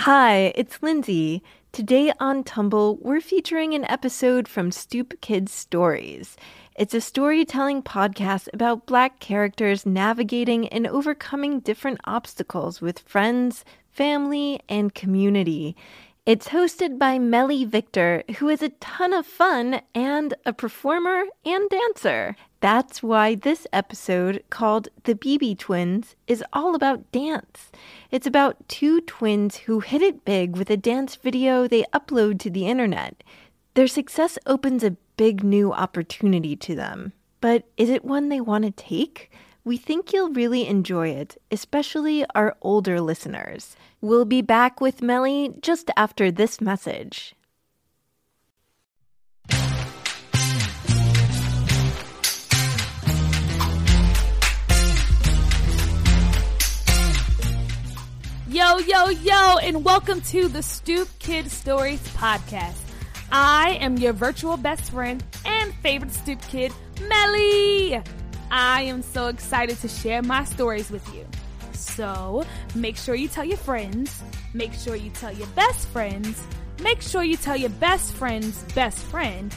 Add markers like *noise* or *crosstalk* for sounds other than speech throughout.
Hi, it's Lindsay. Today on Tumble, we're featuring an episode from Stoop Kids Stories. It's a storytelling podcast about Black characters navigating and overcoming different obstacles with friends, family, and community. It's hosted by Melly Victor, who is a ton of fun and a performer and dancer. That's why this episode, called The BB Twins, is all about dance. It's about two twins who hit it big with a dance video they upload to the internet. Their success opens a big new opportunity to them. But is it one they want to take? We think you'll really enjoy it, especially our older listeners. We'll be back with Melly just after this message. Yo, yo, yo, and welcome to the Stoop Kid Stories podcast. I am your virtual best friend and favorite Stoop Kid, Melly. I am so excited to share my stories with you. So make sure you tell your friends, make sure you tell your best friends, make sure you tell your best friend's best friend.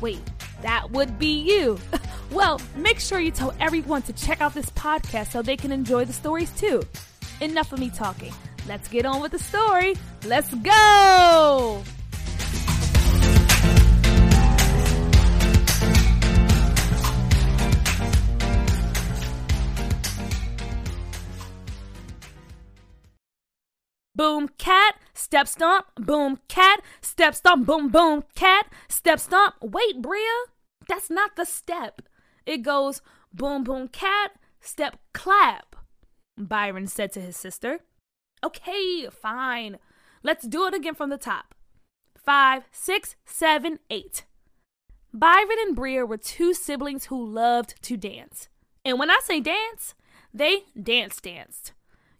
Wait, that would be you. *laughs* well, make sure you tell everyone to check out this podcast so they can enjoy the stories too. Enough of me talking. Let's get on with the story. Let's go! Boom cat, step stomp, boom cat, step stomp, boom boom cat, step stomp. Wait, Bria, that's not the step. It goes boom boom cat, step clap. Byron said to his sister. Okay, fine. Let's do it again from the top. Five, six, seven, eight. Byron and Bria were two siblings who loved to dance. And when I say dance, they dance danced.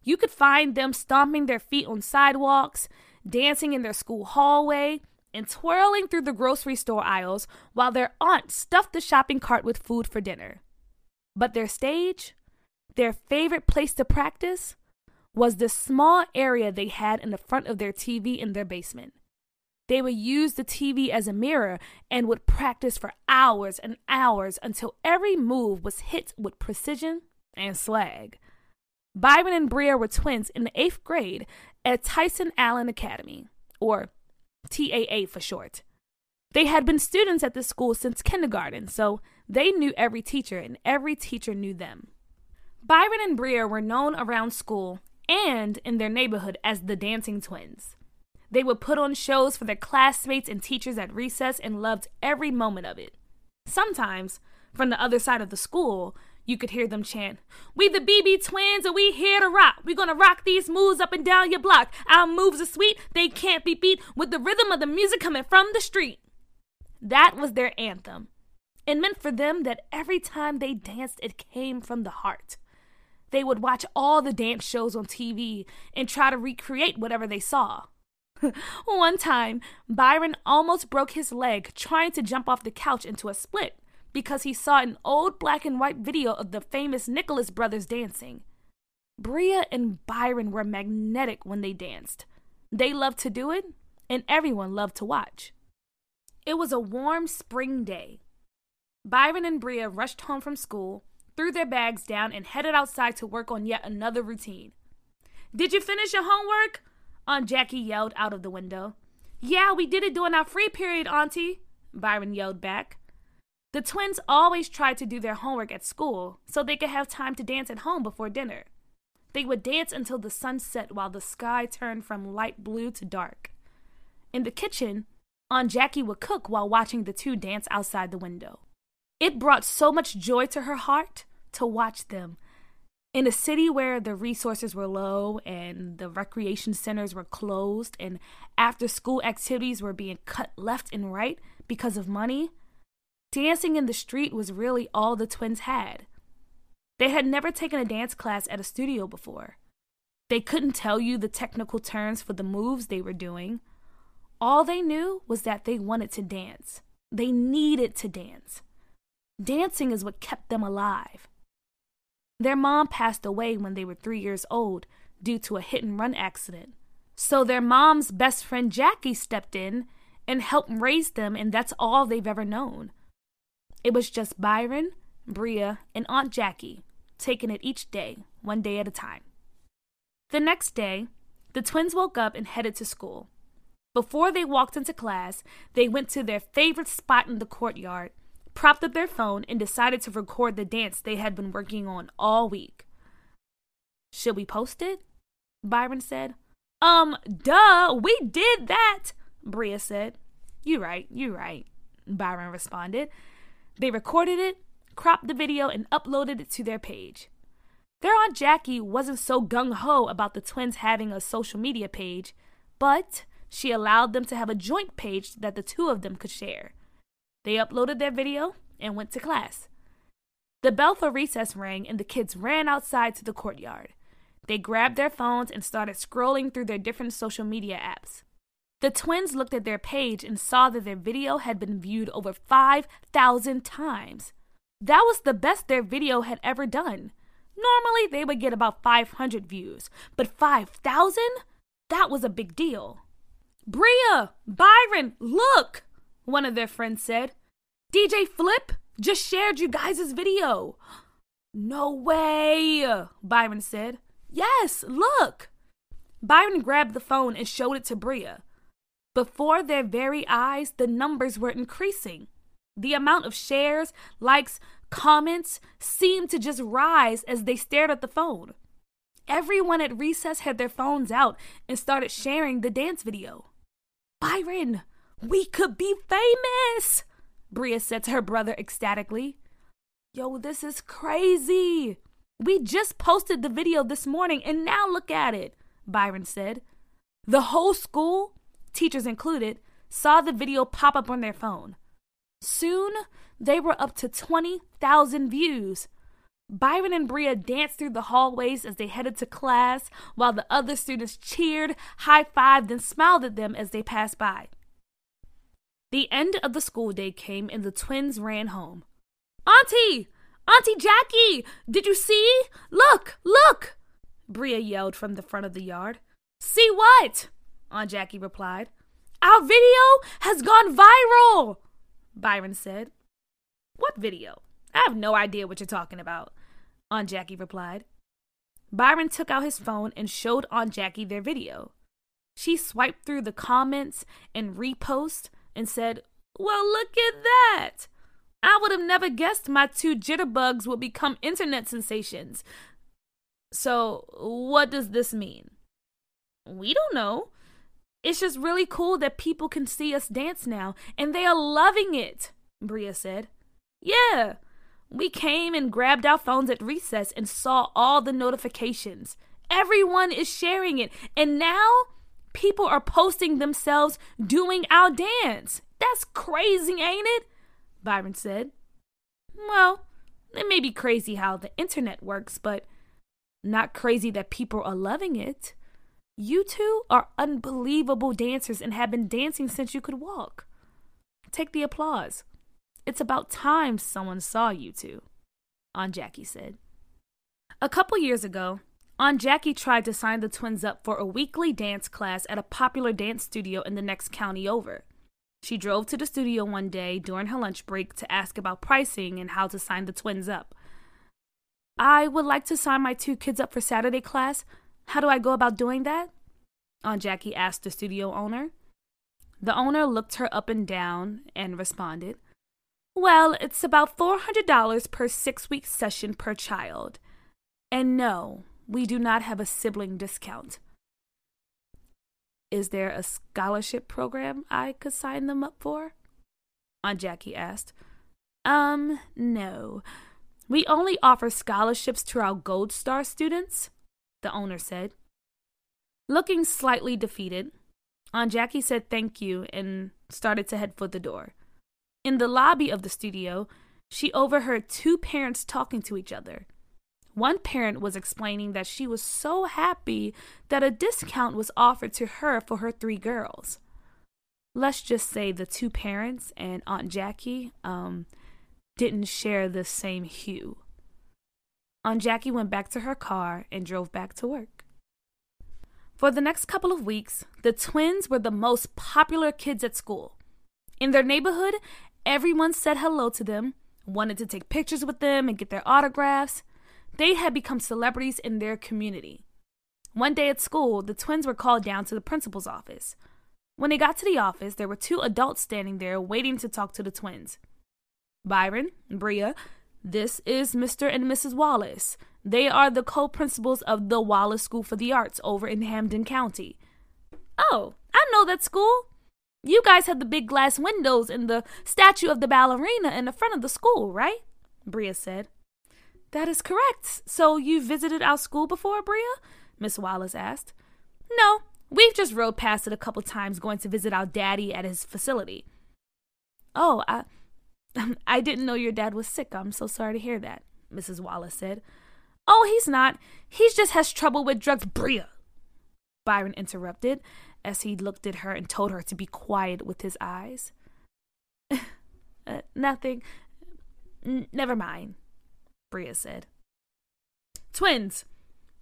You could find them stomping their feet on sidewalks, dancing in their school hallway, and twirling through the grocery store aisles while their aunt stuffed the shopping cart with food for dinner. But their stage, their favorite place to practice was the small area they had in the front of their TV in their basement. They would use the TV as a mirror and would practice for hours and hours until every move was hit with precision and swag. Byron and Bria were twins in the eighth grade at Tyson Allen Academy, or TAA for short. They had been students at the school since kindergarten, so they knew every teacher and every teacher knew them. Byron and Bria were known around school and in their neighborhood as the Dancing Twins. They would put on shows for their classmates and teachers at recess and loved every moment of it. Sometimes, from the other side of the school, you could hear them chant, We the BB twins and we here to rock. We gonna rock these moves up and down your block. Our moves are sweet, they can't be beat with the rhythm of the music coming from the street. That was their anthem. It meant for them that every time they danced, it came from the heart. They would watch all the dance shows on TV and try to recreate whatever they saw. *laughs* One time, Byron almost broke his leg trying to jump off the couch into a split because he saw an old black and white video of the famous Nicholas brothers dancing. Bria and Byron were magnetic when they danced. They loved to do it, and everyone loved to watch. It was a warm spring day. Byron and Bria rushed home from school threw their bags down, and headed outside to work on yet another routine. Did you finish your homework? Aunt Jackie yelled out of the window. Yeah, we did it during our free period, Auntie, Byron yelled back. The twins always tried to do their homework at school so they could have time to dance at home before dinner. They would dance until the sun set while the sky turned from light blue to dark. In the kitchen, Aunt Jackie would cook while watching the two dance outside the window. It brought so much joy to her heart to watch them. In a city where the resources were low and the recreation centers were closed and after school activities were being cut left and right because of money, dancing in the street was really all the twins had. They had never taken a dance class at a studio before. They couldn't tell you the technical terms for the moves they were doing. All they knew was that they wanted to dance. They needed to dance. Dancing is what kept them alive. Their mom passed away when they were three years old due to a hit and run accident, So their mom's best friend Jackie stepped in and helped raise them, and that's all they've ever known. It was just Byron, Bria, and Aunt Jackie, taking it each day, one day at a time. The next day, the twins woke up and headed to school. Before they walked into class, they went to their favorite spot in the courtyard, propped up their phone, and decided to record the dance they had been working on all week. Should we post it? Byron said. Um, duh, we did that, Bria said. You're right, You're right, Byron responded. They recorded it, cropped the video, and uploaded it to their page. Their Aunt Jackie wasn't so gung ho about the twins having a social media page, but she allowed them to have a joint page that the two of them could share. They uploaded their video and went to class. The bell for recess rang, and the kids ran outside to the courtyard. They grabbed their phones and started scrolling through their different social media apps. The twins looked at their page and saw that their video had been viewed over 5,000 times. That was the best their video had ever done. Normally, they would get about 500 views, but 5,000? That was a big deal. Bria, Byron, look, one of their friends said. DJ Flip just shared you guys' video. No way, Byron said. Yes, look. Byron grabbed the phone and showed it to Bria. Before their very eyes, the numbers were increasing. The amount of shares, likes, comments seemed to just rise as they stared at the phone. Everyone at recess had their phones out and started sharing the dance video. Byron, we could be famous, Bria said to her brother ecstatically. Yo, this is crazy. We just posted the video this morning and now look at it, Byron said. The whole school teachers included, saw the video pop up on their phone. Soon, they were up to 20,000 views. Byron and Bria danced through the hallways as they headed to class, while the other students cheered, high fived, and smiled at them as they passed by. The end of the school day came and the twins ran home. Auntie! Auntie Jackie! Did you see? Look! Look! Bria yelled from the front of the yard. See what? Aunt Jackie replied. Our video has gone viral, Byron said. What video? I have no idea what you're talking about, Aunt Jackie replied. Byron took out his phone and showed Aunt Jackie their video. She swiped through the comments and reposts and said, Well, look at that! I would have never guessed my two jitterbugs would become internet sensations. So, what does this mean? We don't know. It's just really cool that people can see us dance now, and they are loving it, Bria said. Yeah, we came and grabbed our phones at recess and saw all the notifications. Everyone is sharing it, and now people are posting themselves doing our dance. That's crazy, ain't it? Byron said. Well, it may be crazy how the internet works, but not crazy that people are loving it. You two are unbelievable dancers and have been dancing since you could walk. Take the applause. It's about time someone saw you two, Aunt Jackie said. A couple years ago, Aunt Jackie tried to sign the twins up for a weekly dance class at a popular dance studio in the next county over. She drove to the studio one day during her lunch break to ask about pricing and how to sign the twins up. I would like to sign my two kids up for Saturday class, how do I go about doing that? Aunt Jackie asked the studio owner. The owner looked her up and down and responded, Well, it's about $400 per six week session per child. And no, we do not have a sibling discount. Is there a scholarship program I could sign them up for? Aunt Jackie asked. Um, no. We only offer scholarships to our Gold Star students the owner said. Looking slightly defeated, Aunt Jackie said thank you and started to head for the door. In the lobby of the studio, she overheard two parents talking to each other. One parent was explaining that she was so happy that a discount was offered to her for her three girls. Let's just say the two parents and Aunt Jackie um, didn't share the same hue. Aunt Jackie went back to her car and drove back to work. For the next couple of weeks, the twins were the most popular kids at school. In their neighborhood, everyone said hello to them, wanted to take pictures with them and get their autographs. They had become celebrities in their community. One day at school, the twins were called down to the principal's office. When they got to the office, there were two adults standing there waiting to talk to the twins. Byron, Bria, this is Mr. and Mrs. Wallace. They are the co principals of the Wallace School for the Arts over in Hampden County. Oh, I know that school. You guys have the big glass windows and the statue of the ballerina in the front of the school, right? Bria said. That is correct. So you visited our school before, Bria? Miss Wallace asked. No, we've just rode past it a couple times going to visit our daddy at his facility. Oh, I *laughs* I didn't know your dad was sick. I'm so sorry to hear that, Mrs. Wallace said. Oh, he's not. He just has trouble with drugs. Bria! Byron interrupted as he looked at her and told her to be quiet with his eyes. *laughs* uh, nothing. N- never mind, Bria said. Twins!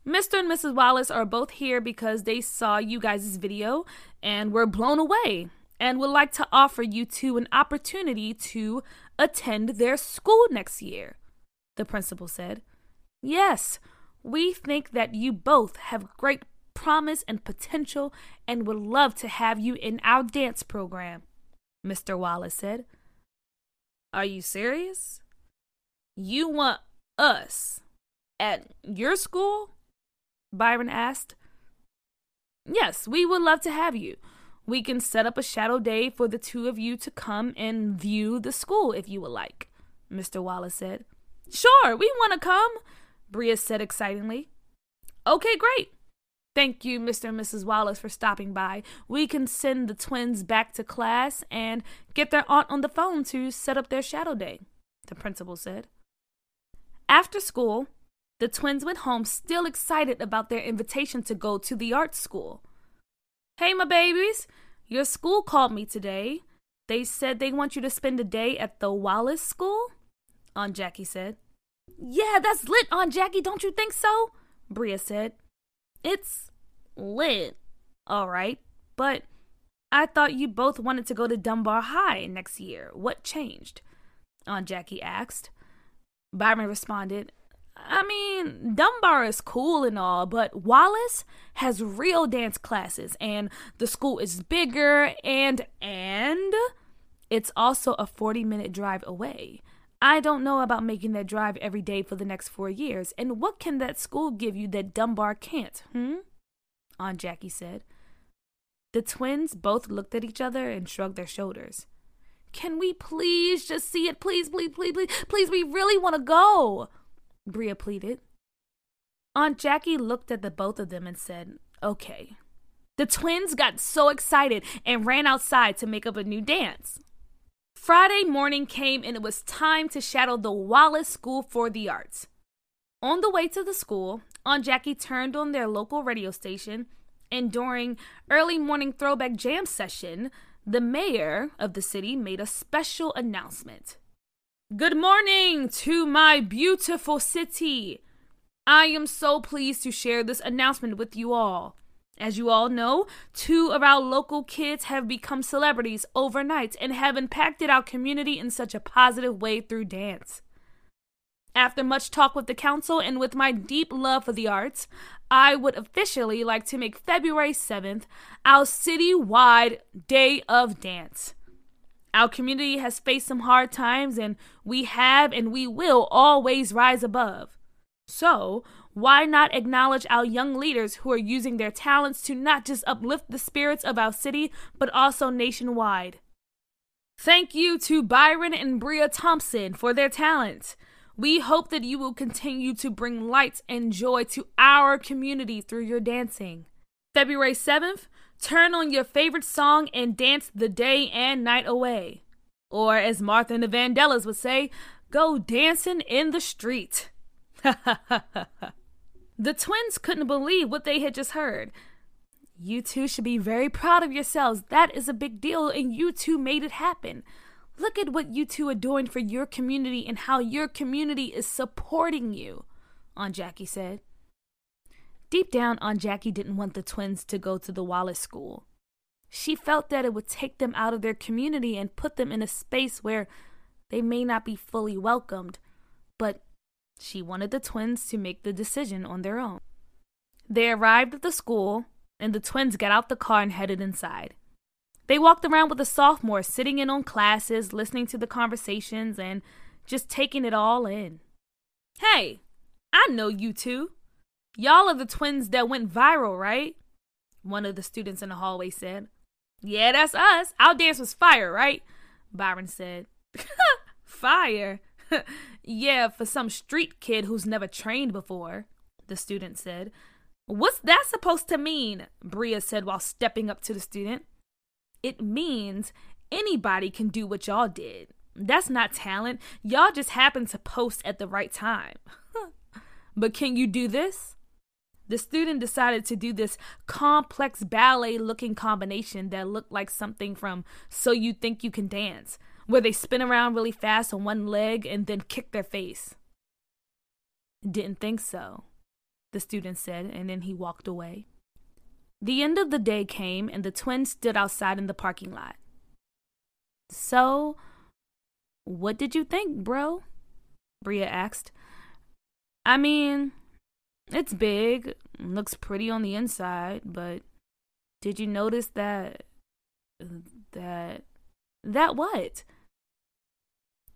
Mr. and Mrs. Wallace are both here because they saw you guys' video and were blown away and would like to offer you two an opportunity to attend their school next year, the principal said. Yes, we think that you both have great promise and potential and would love to have you in our dance program, Mr. Wallace said. Are you serious? You want us at your school? Byron asked. Yes, we would love to have you. We can set up a shadow day for the two of you to come and view the school if you would like, Mr. Wallace said. Sure, we want to come, Bria said excitedly. Okay, great. Thank you, Mr. and Mrs. Wallace, for stopping by. We can send the twins back to class and get their aunt on the phone to set up their shadow day, the principal said. After school, the twins went home still excited about their invitation to go to the art school. Hey, my babies, your school called me today. They said they want you to spend a day at the Wallace School? Aunt Jackie said. Yeah, that's lit, Aunt Jackie, don't you think so? Bria said. It's lit, all right, but I thought you both wanted to go to Dunbar High next year. What changed? Aunt Jackie asked. Byron responded, I mean, Dunbar is cool and all, but Wallace has real dance classes and the school is bigger and and it's also a 40-minute drive away. I don't know about making that drive every day for the next 4 years. And what can that school give you that Dunbar can't? Hmm? Aunt Jackie said. The twins both looked at each other and shrugged their shoulders. Can we please just see it? Please, please, please, please, please, we really want to go. Bria pleaded. Aunt Jackie looked at the both of them and said, Okay. The twins got so excited and ran outside to make up a new dance. Friday morning came and it was time to shadow the Wallace School for the Arts. On the way to the school, Aunt Jackie turned on their local radio station, and during early morning throwback jam session, the mayor of the city made a special announcement. Good morning to my beautiful city. I am so pleased to share this announcement with you all. As you all know, two of our local kids have become celebrities overnight and have impacted our community in such a positive way through dance. After much talk with the council and with my deep love for the arts, I would officially like to make February 7th our citywide Day of Dance. Our community has faced some hard times, and we have and we will always rise above. So, why not acknowledge our young leaders who are using their talents to not just uplift the spirits of our city, but also nationwide? Thank you to Byron and Bria Thompson for their talent. We hope that you will continue to bring light and joy to our community through your dancing. February 7th, Turn on your favorite song and dance the day and night away. Or, as Martha and the Vandellas would say, go dancing in the street. *laughs* the twins couldn't believe what they had just heard. You two should be very proud of yourselves. That is a big deal, and you two made it happen. Look at what you two are doing for your community and how your community is supporting you, Aunt Jackie said. Deep down, Aunt Jackie didn't want the twins to go to the Wallace School. She felt that it would take them out of their community and put them in a space where they may not be fully welcomed, but she wanted the twins to make the decision on their own. They arrived at the school, and the twins got out the car and headed inside. They walked around with the sophomores, sitting in on classes, listening to the conversations, and just taking it all in. Hey, I know you two. Y'all are the twins that went viral, right? One of the students in the hallway said. Yeah, that's us. Our dance was fire, right? Byron said. *laughs* fire? *laughs* yeah, for some street kid who's never trained before, the student said. What's that supposed to mean? Bria said while stepping up to the student. It means anybody can do what y'all did. That's not talent. Y'all just happened to post at the right time. *laughs* but can you do this? The student decided to do this complex ballet looking combination that looked like something from So You Think You Can Dance, where they spin around really fast on one leg and then kick their face. Didn't think so, the student said, and then he walked away. The end of the day came, and the twins stood outside in the parking lot. So, what did you think, bro? Bria asked. I mean, it's big, looks pretty on the inside, but did you notice that that that what?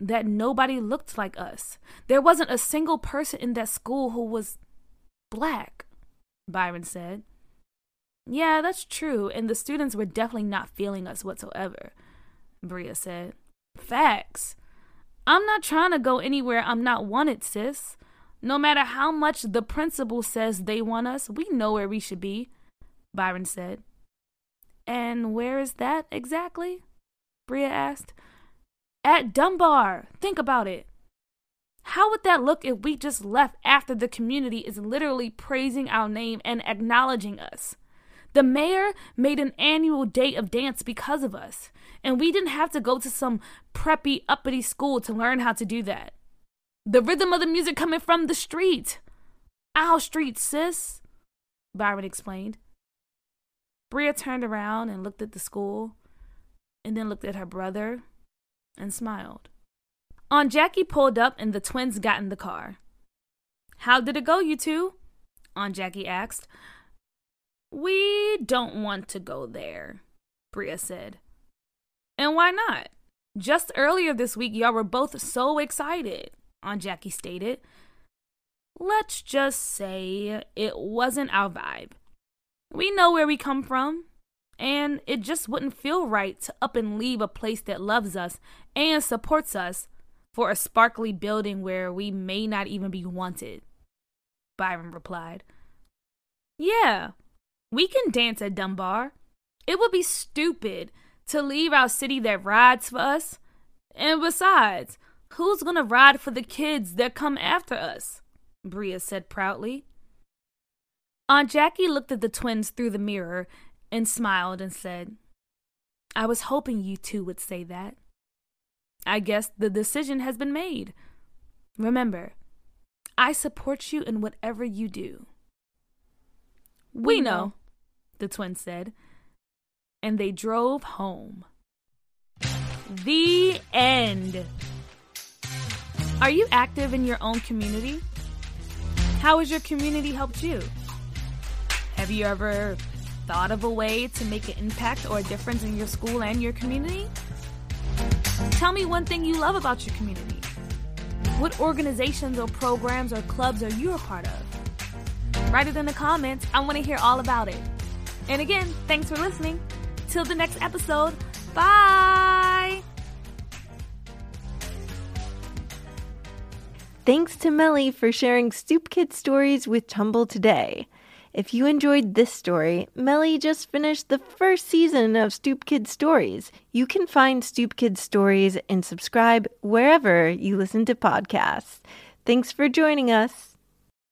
That nobody looked like us. There wasn't a single person in that school who was black, Byron said. Yeah, that's true, and the students were definitely not feeling us whatsoever, Bria said. Facts. I'm not trying to go anywhere I'm not wanted, sis. No matter how much the principal says they want us, we know where we should be, Byron said. And where is that exactly? Bria asked. At Dunbar. Think about it. How would that look if we just left after the community is literally praising our name and acknowledging us? The mayor made an annual day of dance because of us, and we didn't have to go to some preppy, uppity school to learn how to do that. The rhythm of the music coming from the street. Our street, sis, Byron explained. Bria turned around and looked at the school, and then looked at her brother and smiled. Aunt Jackie pulled up and the twins got in the car. How did it go, you two? Aunt Jackie asked. We don't want to go there, Bria said. And why not? Just earlier this week, y'all were both so excited, Aunt Jackie stated. Let's just say it wasn't our vibe. We know where we come from, and it just wouldn't feel right to up and leave a place that loves us and supports us for a sparkly building where we may not even be wanted. Byron replied. Yeah, we can dance at Dunbar. It would be stupid to leave our city that rides for us. And besides, who's gonna ride for the kids that come after us? Bria said proudly. Aunt Jackie looked at the twins through the mirror and smiled and said, I was hoping you two would say that. I guess the decision has been made. Remember, I support you in whatever you do. We know, the twins said. And they drove home. The end. Are you active in your own community? How has your community helped you? Have you ever thought of a way to make an impact or a difference in your school and your community? Tell me one thing you love about your community. What organizations or programs or clubs are you a part of? Write it in the comments. I want to hear all about it. And again, thanks for listening. Till the next episode, bye! Thanks to Melly for sharing Stoop Kid stories with Tumble today. If you enjoyed this story, Melly just finished the first season of Stoop Kid Stories. You can find Stoop Kid Stories and subscribe wherever you listen to podcasts. Thanks for joining us.